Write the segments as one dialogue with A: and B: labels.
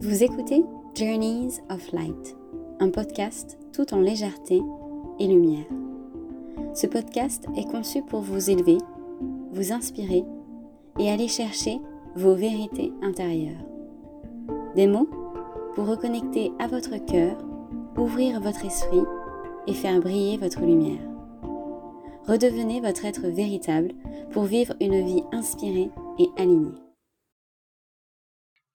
A: Vous écoutez Journeys of Light, un podcast tout en légèreté et lumière. Ce podcast est conçu pour vous élever, vous inspirer et aller chercher vos vérités intérieures. Des mots pour reconnecter à votre cœur, ouvrir votre esprit et faire briller votre lumière. Redevenez votre être véritable pour vivre une vie inspirée et alignée.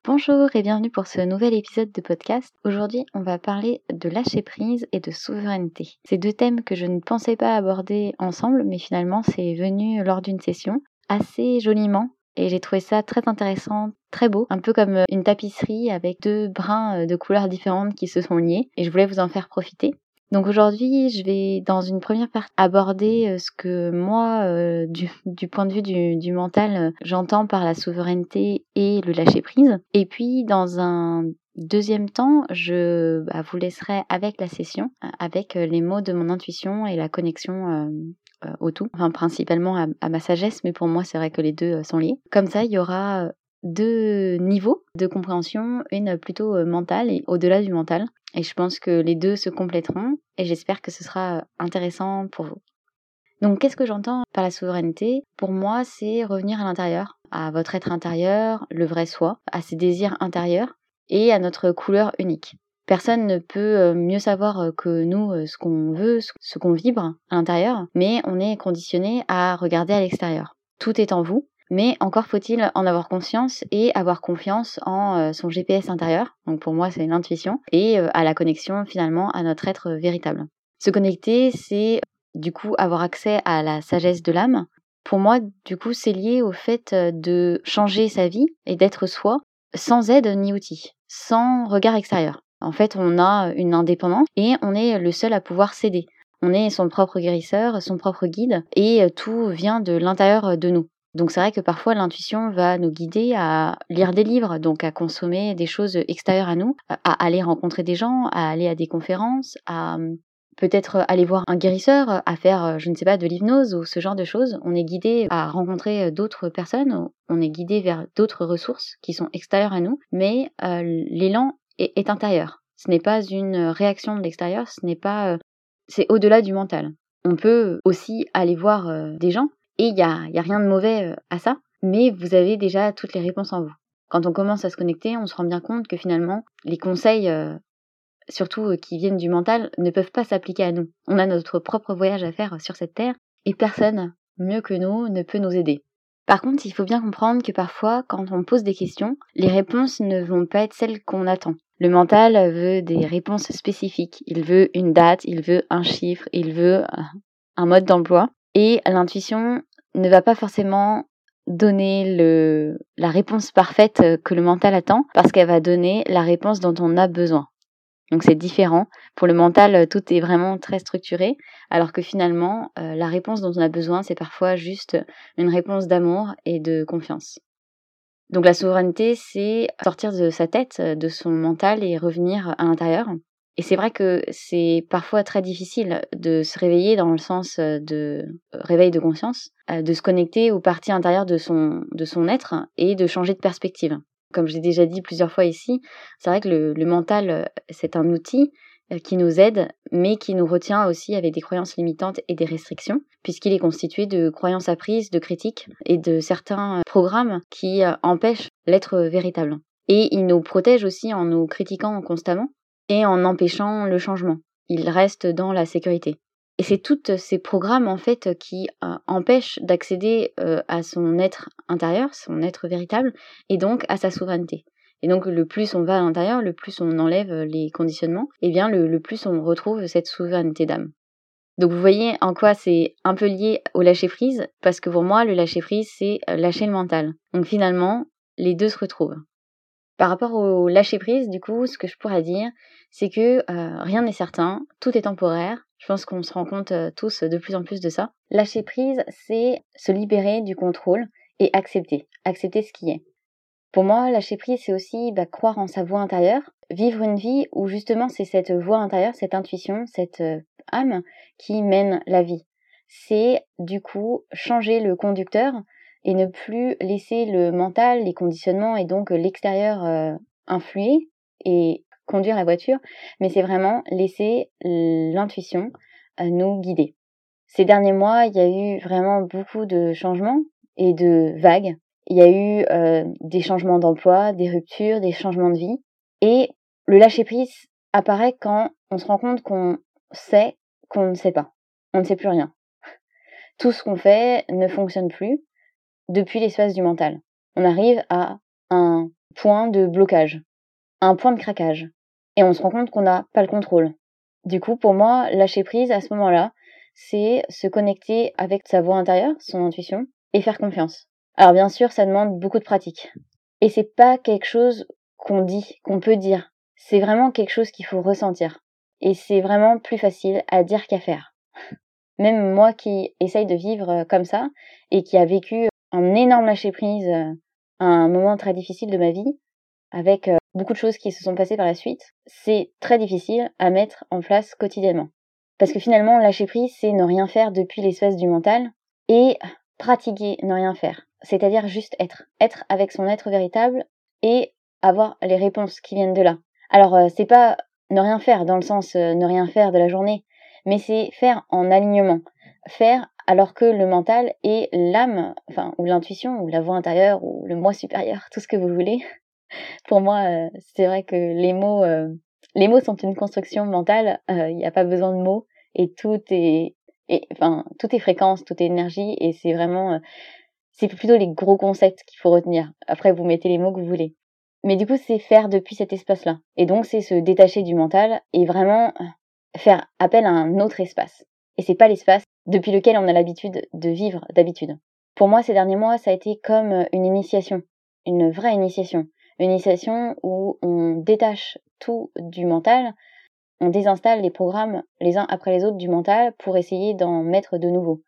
B: Bonjour et bienvenue pour ce nouvel épisode de podcast. Aujourd'hui, on va parler de lâcher prise et de souveraineté. C'est deux thèmes que je ne pensais pas aborder ensemble, mais finalement, c'est venu lors d'une session assez joliment et j'ai trouvé ça très intéressant, très beau, un peu comme une tapisserie avec deux brins de couleurs différentes qui se sont liés et je voulais vous en faire profiter. Donc aujourd'hui, je vais dans une première partie aborder euh, ce que moi, euh, du, point de vue du, mental, euh, j'entends par la souveraineté et le lâcher prise. Et puis dans un deuxième temps, je bah, vous laisserai avec la session, avec les mots de mon intuition et la connexion au tout, enfin principalement à, ma sagesse, mais pour moi c'est vrai que les deux sont liés. Comme ça, il y aura deux niveaux de compréhension, une plutôt mentale et au-delà du mental. Et je pense que les deux se compléteront et j'espère que ce sera intéressant pour vous. Donc qu'est-ce que j'entends par la souveraineté? Pour moi, c'est revenir à l'intérieur, à votre être intérieur, le vrai soi, à ses désirs intérieurs et à notre couleur unique. Personne ne peut mieux savoir que nous ce qu'on veut, ce qu'on vibre à l'intérieur, mais on est conditionné à regarder à l'extérieur. Tout est en vous, mais encore faut-il en avoir conscience et avoir confiance en euh, son GPS intérieur. Donc pour moi, c'est l'intuition et euh, à la connexion finalement à notre être véritable. Se connecter, c'est du coup avoir accès à la sagesse de l'âme. Pour moi, du coup, c'est lié au fait euh, de changer sa vie et d'être soi sans aide ni outil, sans regard extérieur. En fait, on a une indépendance et on est le seul à pouvoir s'aider. On est son propre guérisseur, son propre guide et tout vient de l'intérieur de nous. Donc c'est vrai que parfois l'intuition va nous guider à lire des livres, donc à consommer des choses extérieures à nous, à aller rencontrer des gens, à aller à des conférences, à hum, peut-être aller voir un guérisseur, à faire, je ne sais pas, de l'hypnose ou ce genre de choses. On est guidé à rencontrer d'autres personnes, on est guidé vers d'autres ressources qui sont extérieures à nous, mais euh, l'élan est, intérieur. Ce n'est pas une réaction de l'extérieur, ce n'est pas... Euh, c'est au-delà du mental. On peut aussi aller voir euh, des gens et il n'y a, y a rien de mauvais euh, à ça, mais vous avez déjà toutes les réponses en vous. Quand on commence à se connecter, on se rend bien compte que finalement, les conseils, euh, surtout euh, qui viennent du mental, ne peuvent pas s'appliquer à nous. On a notre propre voyage à faire sur cette terre, et personne, mieux que nous, ne peut nous aider. Par contre, il faut bien comprendre que parfois, quand on pose des questions, les réponses ne vont pas être celles qu'on attend. Le mental veut des réponses spécifiques. Il veut une date, il veut un chiffre, il veut un mode d'emploi. Et l'intuition ne va pas forcément donner le, la réponse parfaite euh, que le mental attend parce qu'elle va donner la réponse dont on a besoin. Donc c'est différent. Pour le mental, euh, tout est vraiment très structuré, alors que finalement, euh, la réponse dont on a besoin, c'est parfois juste une réponse d'amour et de confiance. Donc la souveraineté, c'est sortir de sa tête, de son mental et revenir à l'intérieur. Et c'est vrai que c'est parfois très difficile de se réveiller dans le sens euh, de euh, réveil de conscience, euh, de se connecter aux parties intérieures de son, de son être et de changer de perspective. Comme j'ai déjà dit plusieurs fois ici, c'est vrai que le, le mental, c'est un outil qui nous aide, mais qui nous retient aussi avec des croyances limitantes et des restrictions, puisqu'il est constitué de croyances apprises, de critiques et de certains programmes qui empêchent l'être véritable. Et il nous protège aussi en nous critiquant constamment, et en empêchant le changement. Il reste dans la sécurité. Et c'est tous ces programmes en fait qui euh, empêchent d'accéder euh, à son être intérieur, son être véritable, et donc à sa souveraineté. Et donc le plus on va à l'intérieur, le plus on enlève les conditionnements, et bien le, le plus on retrouve cette souveraineté d'âme. Donc vous voyez en quoi c'est un peu lié au lâcher prise, parce que pour moi le lâcher prise c'est euh, lâcher le mental. Donc finalement les deux se retrouvent. Par rapport au lâcher prise, du coup, ce que je pourrais dire, c'est que euh, rien n'est certain, tout est temporaire. Je pense qu'on se rend compte euh, tous de plus en plus de ça. Lâcher prise, c'est se libérer du contrôle et accepter, accepter ce qui est. Pour moi, lâcher prise, c'est aussi bah, croire en sa voix intérieure, vivre une vie où justement c'est cette voix intérieure, cette intuition, cette euh, âme qui mène la vie. C'est du coup changer le conducteur et ne plus laisser le mental, les conditionnements et donc l'extérieur euh, influer et conduire la voiture, mais c'est vraiment laisser l'intuition euh, nous guider. Ces derniers mois, il y a eu vraiment beaucoup de changements et de vagues. Il y a eu euh, des changements d'emploi, des ruptures, des changements de vie. Et le lâcher-prise apparaît quand on se rend compte qu'on sait qu'on ne sait pas. On ne sait plus rien. Tout ce qu'on fait ne fonctionne plus depuis l'espace du mental. On arrive à un point de blocage, un point de craquage. Et on se rend compte qu'on n'a pas le contrôle. Du coup, pour moi, lâcher prise à ce moment-là, c'est se connecter avec sa voix intérieure, son intuition, et faire confiance. Alors bien sûr, ça demande beaucoup de pratique. Et c'est pas quelque chose qu'on dit, qu'on peut dire. C'est vraiment quelque chose qu'il faut ressentir. Et c'est vraiment plus facile à dire qu'à faire. Même moi qui essaye de vivre euh, comme ça et qui a vécu un énorme lâcher prise euh, à un moment très difficile de ma vie, avec euh, beaucoup de choses qui se sont passées par la suite, c'est très difficile à mettre en place quotidiennement. Parce que finalement, lâcher prise, c'est ne rien faire depuis l'espace du mental et pratiquer ne rien faire. C'est-à-dire juste être. Être avec son être véritable et avoir les réponses qui viennent de là. Alors, euh, c'est pas ne rien faire dans le sens ne rien faire de la journée, mais c'est faire en alignement. Faire alors que le mental et l'âme, enfin, ou l'intuition, ou la voix intérieure, ou le moi supérieur, tout ce que vous voulez. Pour moi, euh, c'est vrai que les mots, les mots sont une construction mentale. Il n'y a pas besoin de mots et tout est, et, enfin, tout est fréquence, tout est énergie et c'est vraiment, c'est plutôt les gros concepts qu'il faut retenir. Après, vous mettez les mots que vous voulez. Mais du coup, c'est faire depuis cet espace-là. Et donc, c'est se détacher du mental et vraiment faire appel à un autre espace. Et c'est pas l'espace depuis lequel on a l'habitude de vivre d'habitude. Pour moi, ces derniers mois, ça a été comme une initiation. Une vraie initiation. Une initiation où on détache tout du mental, on désinstalle les programmes les uns après les autres du mental pour essayer d'en mettre de nouveaux.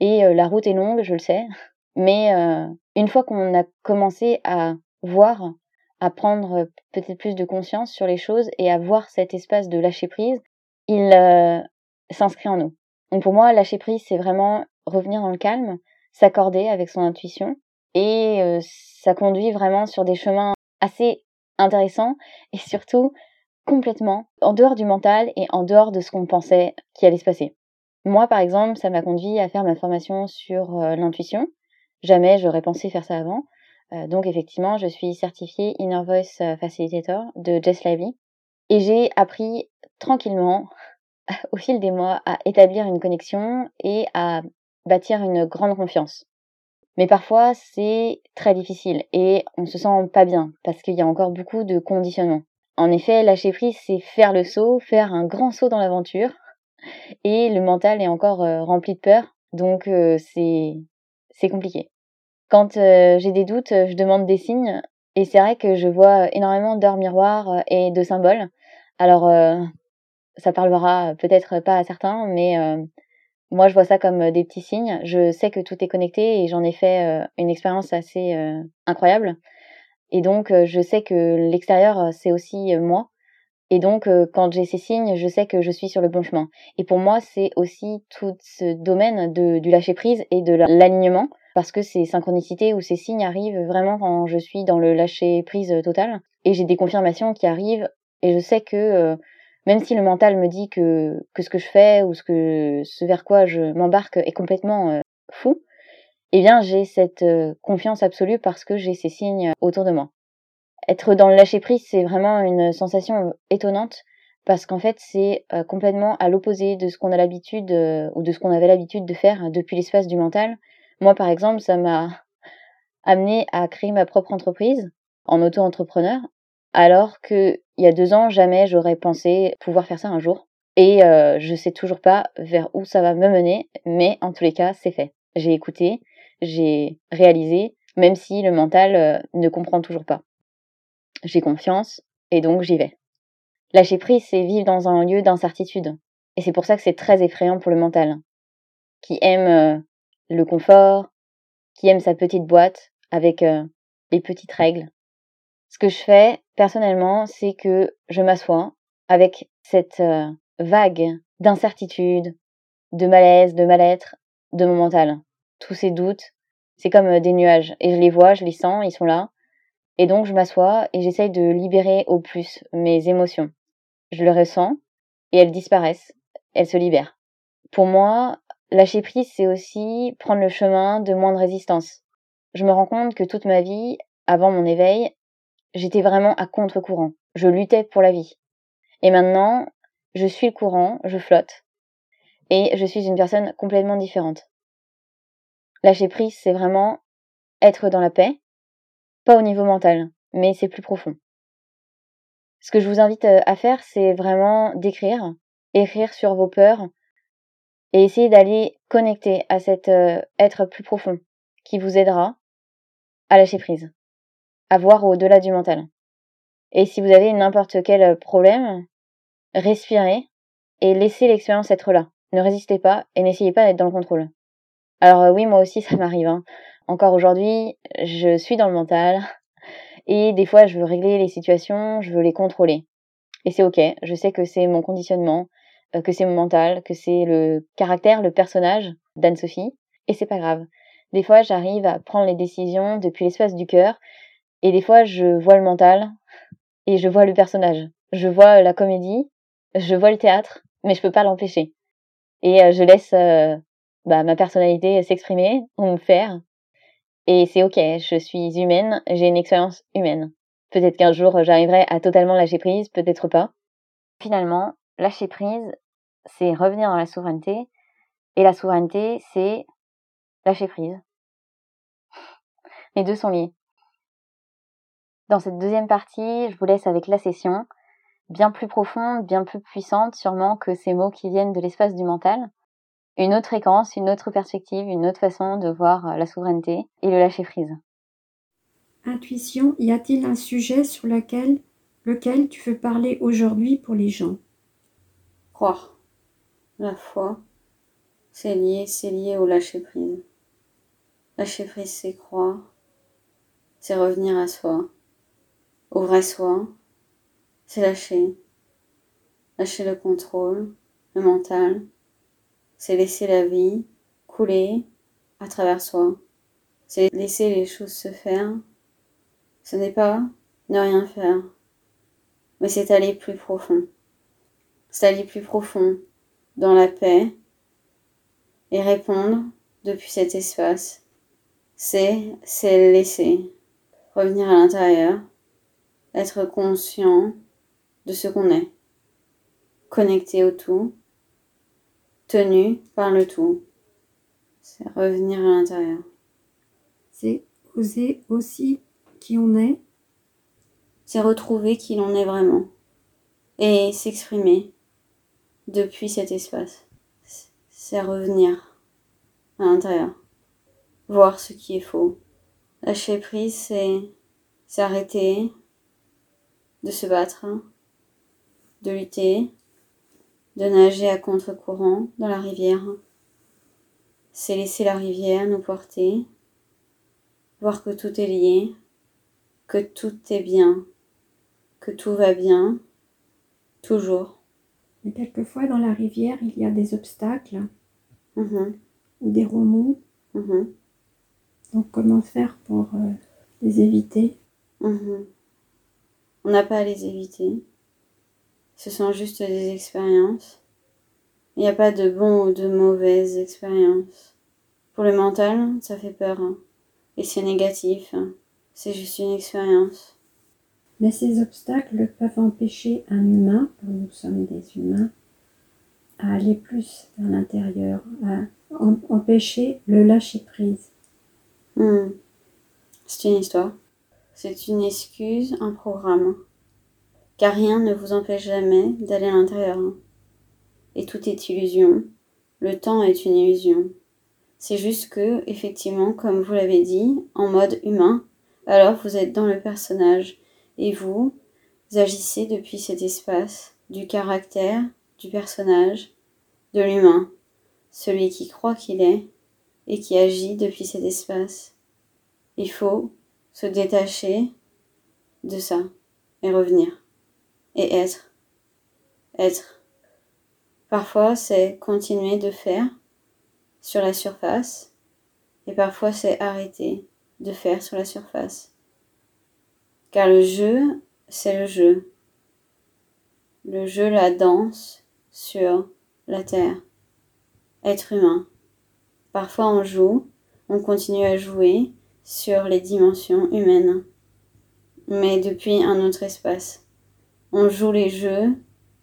B: Et euh, la route est longue, je le sais, mais euh, une fois qu'on a commencé à voir, à prendre peut-être plus de conscience sur les choses et à voir cet espace de lâcher prise, il euh, s'inscrit en nous. Donc pour moi, lâcher prise, c'est vraiment revenir dans le calme, s'accorder avec son intuition, et ça conduit vraiment sur des chemins assez intéressants et surtout complètement en dehors du mental et en dehors de ce qu'on pensait qui allait se passer. Moi, par exemple, ça m'a conduit à faire ma formation sur euh, l'intuition. Jamais j'aurais pensé faire ça avant. Euh, donc, effectivement, je suis certifiée Inner Voice euh, Facilitator de Jess Lively. Et j'ai appris tranquillement, au fil des mois, à établir une connexion et à bâtir une grande confiance. Mais parfois, c'est très difficile et on se sent pas bien parce qu'il y a encore beaucoup de conditionnement. En effet, lâcher prise, c'est faire le saut, faire un grand saut dans l'aventure. Et le mental est encore euh, rempli de peur, donc euh, c'est c'est compliqué. Quand euh, j'ai des doutes, je demande des signes, et c'est vrai que je vois énormément d'heures miroirs et de symboles. Alors, ça parlera peut-être pas à certains, mais moi je vois ça comme des petits signes. Je sais que tout est connecté et j'en ai fait une expérience assez incroyable. Et donc, euh, je sais que l'extérieur, euh, c'est aussi euh, moi. Et donc, quand j'ai ces signes, je sais que je suis sur le bon chemin. Et pour moi, c'est aussi tout ce domaine de, du lâcher prise et de l'alignement, parce que ces synchronicités ou ces signes arrivent vraiment quand je suis dans le lâcher prise total. Et j'ai des confirmations qui arrivent, et je sais que même si le mental me dit que, que ce que je fais ou ce, que, ce vers quoi je m'embarque est complètement fou, eh bien j'ai cette euh, confiance absolue parce que j'ai ces signes autour de moi. Être dans le lâcher prise, c'est vraiment une sensation étonnante parce qu'en fait c'est euh, complètement à l'opposé de ce qu'on a l'habitude euh, ou de ce qu'on avait l'habitude de faire depuis l'espace du mental. Moi par exemple, ça m'a amené à créer ma propre entreprise en auto-entrepreneur alors que il y a deux ans jamais j'aurais pensé pouvoir faire ça un jour. Et euh, je sais toujours pas vers où ça va me mener, mais en tous les cas, c'est fait. J'ai écouté, j'ai réalisé, même si le mental euh, ne comprend toujours pas. J'ai confiance et donc j'y vais. Lâcher prise, c'est vivre dans un lieu d'incertitude. Et c'est pour ça que c'est très effrayant pour le mental, qui aime euh, le confort, qui aime sa petite boîte avec euh, les petites règles. Ce que je fais personnellement, c'est que je m'assois avec cette vague d'incertitude, de malaise, de mal-être de mon mental tous ces doutes, c'est comme euh, des nuages. Et je les vois, je les sens, ils sont là. Et donc je m'assois et j'essaye de libérer au plus mes émotions. Je le ressens et elles disparaissent, elles se libèrent. Pour moi, lâcher prise, c'est aussi prendre le chemin de moins de résistance. Je me rends compte que toute ma vie, avant mon éveil, j'étais vraiment à contre-courant. Je luttais pour la vie. Et maintenant, je suis le courant, je flotte. Et je suis une personne complètement différente. Lâcher prise, c'est vraiment être dans la paix, pas au niveau mental, mais c'est plus profond. Ce que je vous invite euh, à faire, c'est vraiment d'écrire, écrire sur vos peurs et essayer d'aller connecter à cet euh, être plus profond qui vous aidera à lâcher prise, à voir au-delà du mental. Et si vous avez n'importe quel problème, respirez et laissez l'expérience être là. Ne résistez pas et n'essayez pas d'être dans le contrôle. Alors euh, oui, moi aussi ça m'arrive. Hein. Encore aujourd'hui, je suis dans le mental et des fois je veux régler les situations, je veux les contrôler. Et c'est ok, je sais que c'est mon conditionnement, euh, que c'est mon mental, que c'est le caractère, le personnage d'Anne-Sophie, et c'est pas grave. Des fois j'arrive à prendre les décisions depuis l'espace du cœur, et des fois je vois le mental, et je vois le personnage. Je vois la comédie, je vois le théâtre, mais je peux pas l'empêcher. Et euh, je laisse euh, bah, ma personnalité s'exprimer ou me faire. Et c'est ok, je suis humaine, j'ai une expérience humaine. Peut-être qu'un jour j'arriverai à totalement lâcher prise, peut-être pas. Finalement, lâcher prise, c'est revenir dans la souveraineté. Et la souveraineté, c'est lâcher prise. Les deux sont liés. Dans cette deuxième partie, je vous laisse avec la session, bien plus profonde, bien plus puissante sûrement que ces mots qui viennent de l'espace du mental. Une autre fréquence, une autre perspective, une autre façon de voir euh, la souveraineté et le lâcher prise.
C: Intuition, y a-t-il un sujet sur lequel, lequel tu veux parler aujourd'hui pour les gens?
A: Croire. La foi, c'est lié, c'est lié au lâcher prise. Lâcher prise, c'est croire, c'est revenir à soi, au vrai soi, c'est lâcher. Lâcher le contrôle, le mental, c'est laisser la vie couler à travers soi. C'est laisser les choses se faire. Ce n'est pas ne rien faire, mais c'est aller plus profond. C'est aller plus profond dans la paix et répondre depuis cet espace. C'est, c'est laisser revenir à l'intérieur être conscient de ce qu'on est, connecté au tout, tenu par le tout. C'est revenir à l'intérieur.
C: C'est oser aussi qui on est.
A: C'est retrouver qui l'on est vraiment et s'exprimer depuis cet espace. C'est revenir à l'intérieur, voir ce qui est faux. Lâcher prise, c'est s'arrêter, de se battre, de lutter, de nager à contre-courant dans la rivière. C'est laisser la rivière nous porter, voir que tout est lié, que tout est bien, que tout va bien, toujours.
C: Mais quelquefois dans la rivière, il y a des obstacles
A: mm-hmm.
C: ou des remous.
A: Mm-hmm.
C: Donc comment faire pour euh, les éviter?
A: Mm-hmm. On n'a pas à les éviter. Ce sont juste des expériences. Il n'y a pas de bon ou de mauvaises expériences. Pour le mental, ça fait peur. Hein. Et c'est négatif. Hein. C'est juste une expérience.
C: Mais ces obstacles peuvent empêcher un humain, car nous sommes des humains, à aller plus vers l'intérieur, à empêcher le lâcher-prise.
A: Hmm. C'est une histoire. C'est une excuse, un programme. Car rien ne vous empêche jamais d'aller à l'intérieur. Et tout est illusion. Le temps est une illusion. C'est juste que, effectivement, comme vous l'avez dit, en mode humain, alors vous êtes dans le personnage et vous, agissez depuis cet espace du caractère, du personnage, de l'humain, celui qui croit qu'il est et qui agit depuis cet espace. Il faut se détacher de ça et revenir et être. Être. Parfois c'est continuer de faire sur la surface et parfois c'est arrêter de faire sur la surface. Car le jeu, c'est le jeu. Le jeu, la danse sur la terre. Être humain. Parfois on joue, on continue à jouer sur les dimensions humaines, mais depuis un autre espace. On joue les jeux,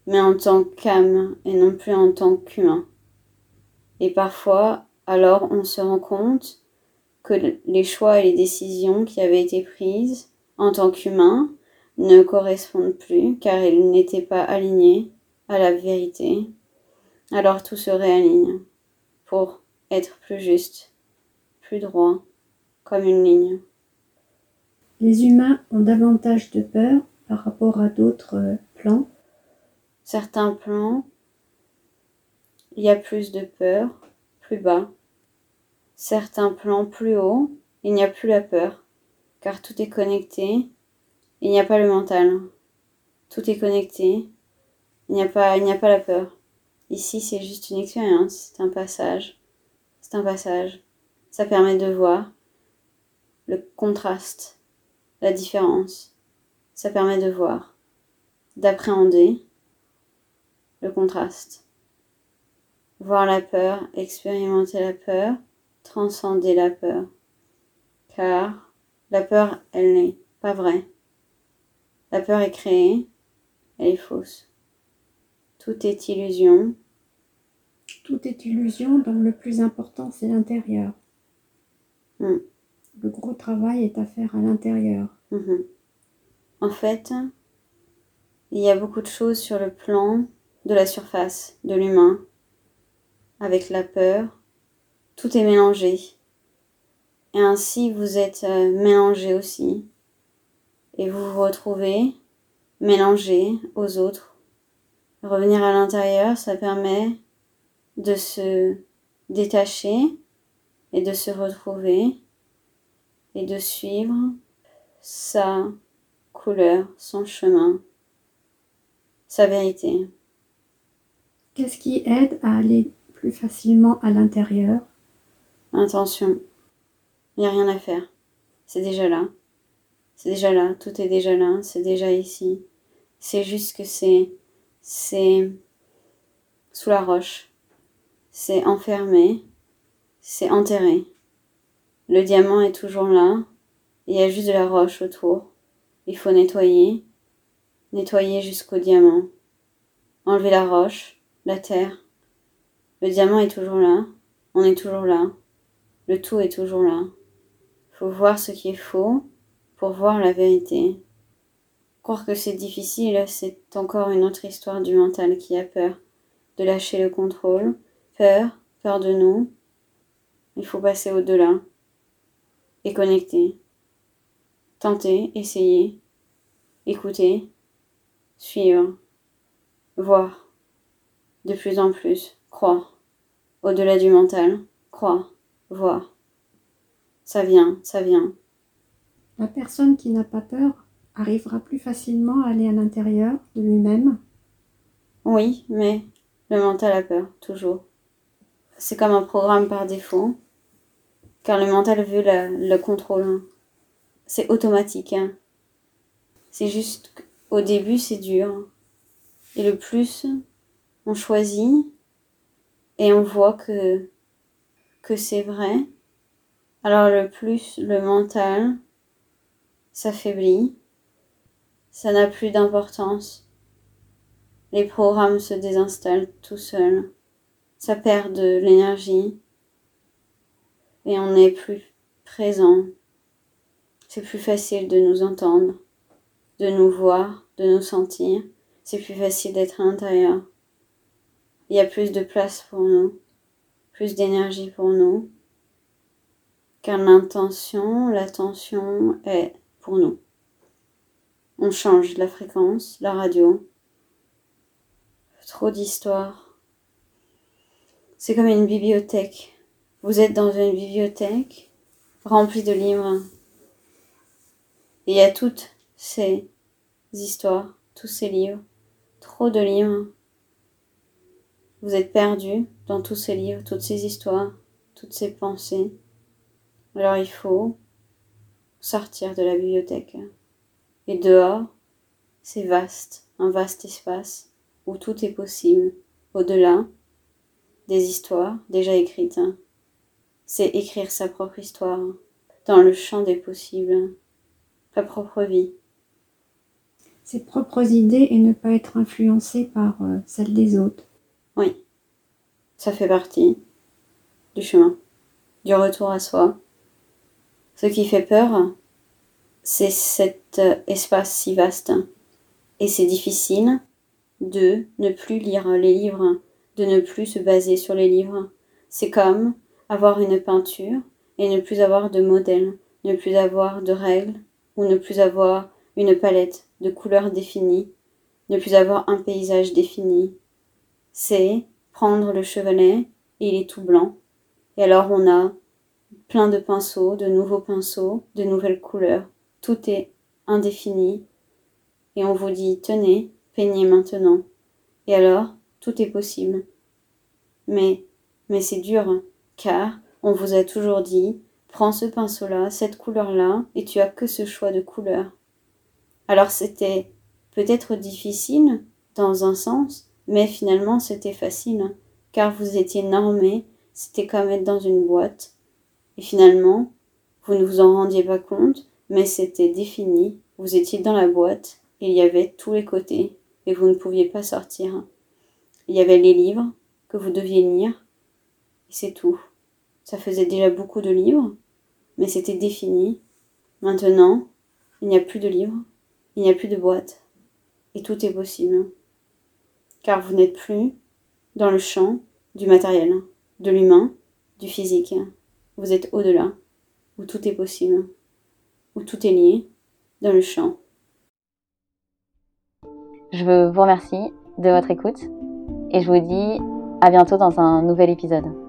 A: mais en tant qu'âme et non plus en tant qu'humain. Et parfois, alors on se rend compte que les choix et les décisions qui avaient été prises en tant qu'humain ne correspondent plus car ils n'étaient pas alignés à la vérité. Alors tout se réaligne pour être plus juste, plus droit, comme une ligne.
C: Les humains ont davantage de peur par rapport à d'autres euh, plans.
A: Certains plans, il y a plus de peur, plus bas, certains plans plus haut, il n'y a plus la peur, car tout est connecté, il n'y a pas le mental. Tout est connecté, il n'y a pas, il n'y a pas la peur. Ici, c'est juste une expérience, c'est un passage, c'est un passage. Ça permet de voir le contraste, la différence. Ça permet de voir, d'appréhender le contraste. Voir la peur, expérimenter la peur, transcender la peur. Car la peur, elle n'est pas vraie. La peur est créée, elle est fausse. Tout est illusion.
C: Tout est illusion, donc le plus important, c'est l'intérieur.
A: Hmm.
C: Le gros travail est à faire à l'intérieur.
A: Mhm. En fait, il y a beaucoup de choses sur le plan de la surface, de l'humain, avec la peur, tout est mélangé. Et ainsi vous êtes euh, mélangé aussi. Et vous vous retrouvez mélangé aux autres. Revenir à l'intérieur, ça permet de se détacher et de se retrouver et de suivre sa couleur, son chemin, sa vérité.
C: Qu'est-ce qui aide à aller plus facilement à l'intérieur?
A: Intention. Il n'y a rien à faire. C'est déjà là. C'est déjà là. Tout est déjà là. C'est déjà ici. C'est juste que c'est. C'est. sous la roche. C'est enfermé. C'est enterré. Le diamant est toujours là. Il y a juste de la roche autour. Il faut nettoyer. Nettoyer jusqu'au diamant. Enlever la roche, la terre. Le diamant est toujours là. On est toujours là. Le tout est toujours là. Faut voir ce qui est faux pour voir la vérité. Croire que c'est difficile, c'est encore une autre histoire du mental qui a peur de lâcher le contrôle, peur, peur de nous. Il faut passer au-delà et connecter. Tenter, essayer, écouter, suivre, voir, de plus en plus, croire, au-delà du mental, croire voir. Ça vient, ça vient.
C: La personne qui n'a pas peur arrivera plus facilement à aller à l'intérieur de lui-même.
A: Oui, mais le mental a peur, toujours. C'est comme un programme par défaut, car le mental veut le contrôle. C'est automatique. Hein. C'est juste qu'au début, c'est dur. Et le plus on choisit et on voit que que c'est vrai, alors le plus le mental s'affaiblit, ça n'a plus d'importance. Les programmes se désinstallent tout seuls, ça perd de l'énergie et on n'est plus présent. C'est plus facile de nous entendre, de nous voir, de nous sentir. C'est plus facile d'être à l'intérieur. Il y a plus de place pour nous plus d'énergie pour nous, car l'intention, l'attention est pour nous. On change la fréquence, la radio. Trop d'histoires. C'est comme une bibliothèque. Vous êtes dans une bibliothèque remplie de livres. Et il y a toutes ces histoires, tous ces livres, trop de livres vous êtes perdu dans tous ces livres, toutes ces histoires, toutes ces pensées. Alors il faut sortir de la bibliothèque Et dehors, c'est vaste, un vaste espace où tout est possible, au-delà des histoires déjà écrites. C'est écrire sa propre histoire dans le champ des possibles, sa propre vie.
C: Ses propres idées et ne pas être influencé par euh, celles des autres.
A: Oui, ça fait partie du chemin, du retour à soi. Ce qui fait peur, c'est cet euh, espace si vaste. Et c'est difficile de ne plus lire les livres, de ne plus se baser sur les livres. C'est comme avoir une peinture et ne plus avoir de modèle, ne plus avoir de règles, ou ne plus avoir une palette de couleurs définies, ne plus avoir un paysage défini. C'est prendre le chevalet et il est tout blanc. Et alors on a plein de pinceaux, de nouveaux pinceaux, de nouvelles couleurs. Tout est indéfini. Et on vous dit, tenez, peignez maintenant. Et alors, tout est possible. Mais, mais c'est dur, car on vous a toujours dit, prends ce pinceau-là, cette couleur-là, et tu as que ce choix de couleur. Alors c'était peut-être difficile, dans un sens, mais finalement c'était facile, car vous étiez normé, c'était comme être dans une boîte, et finalement, vous ne vous en rendiez pas compte, mais c'était défini, vous étiez dans la boîte, il y avait tous les côtés, et vous ne pouviez pas sortir. Il y avait les livres que vous deviez lire, c'est tout. Ça faisait déjà beaucoup de livres, mais c'était défini. Maintenant, il n'y a plus de livres, il n'y a plus de boîte, et tout est possible. Car vous n'êtes plus dans le champ du matériel, de l'humain, du physique. Vous êtes au-delà, où tout est possible, où tout est lié, dans le champ.
B: Je vous remercie de votre écoute et je vous dis à bientôt dans un nouvel épisode.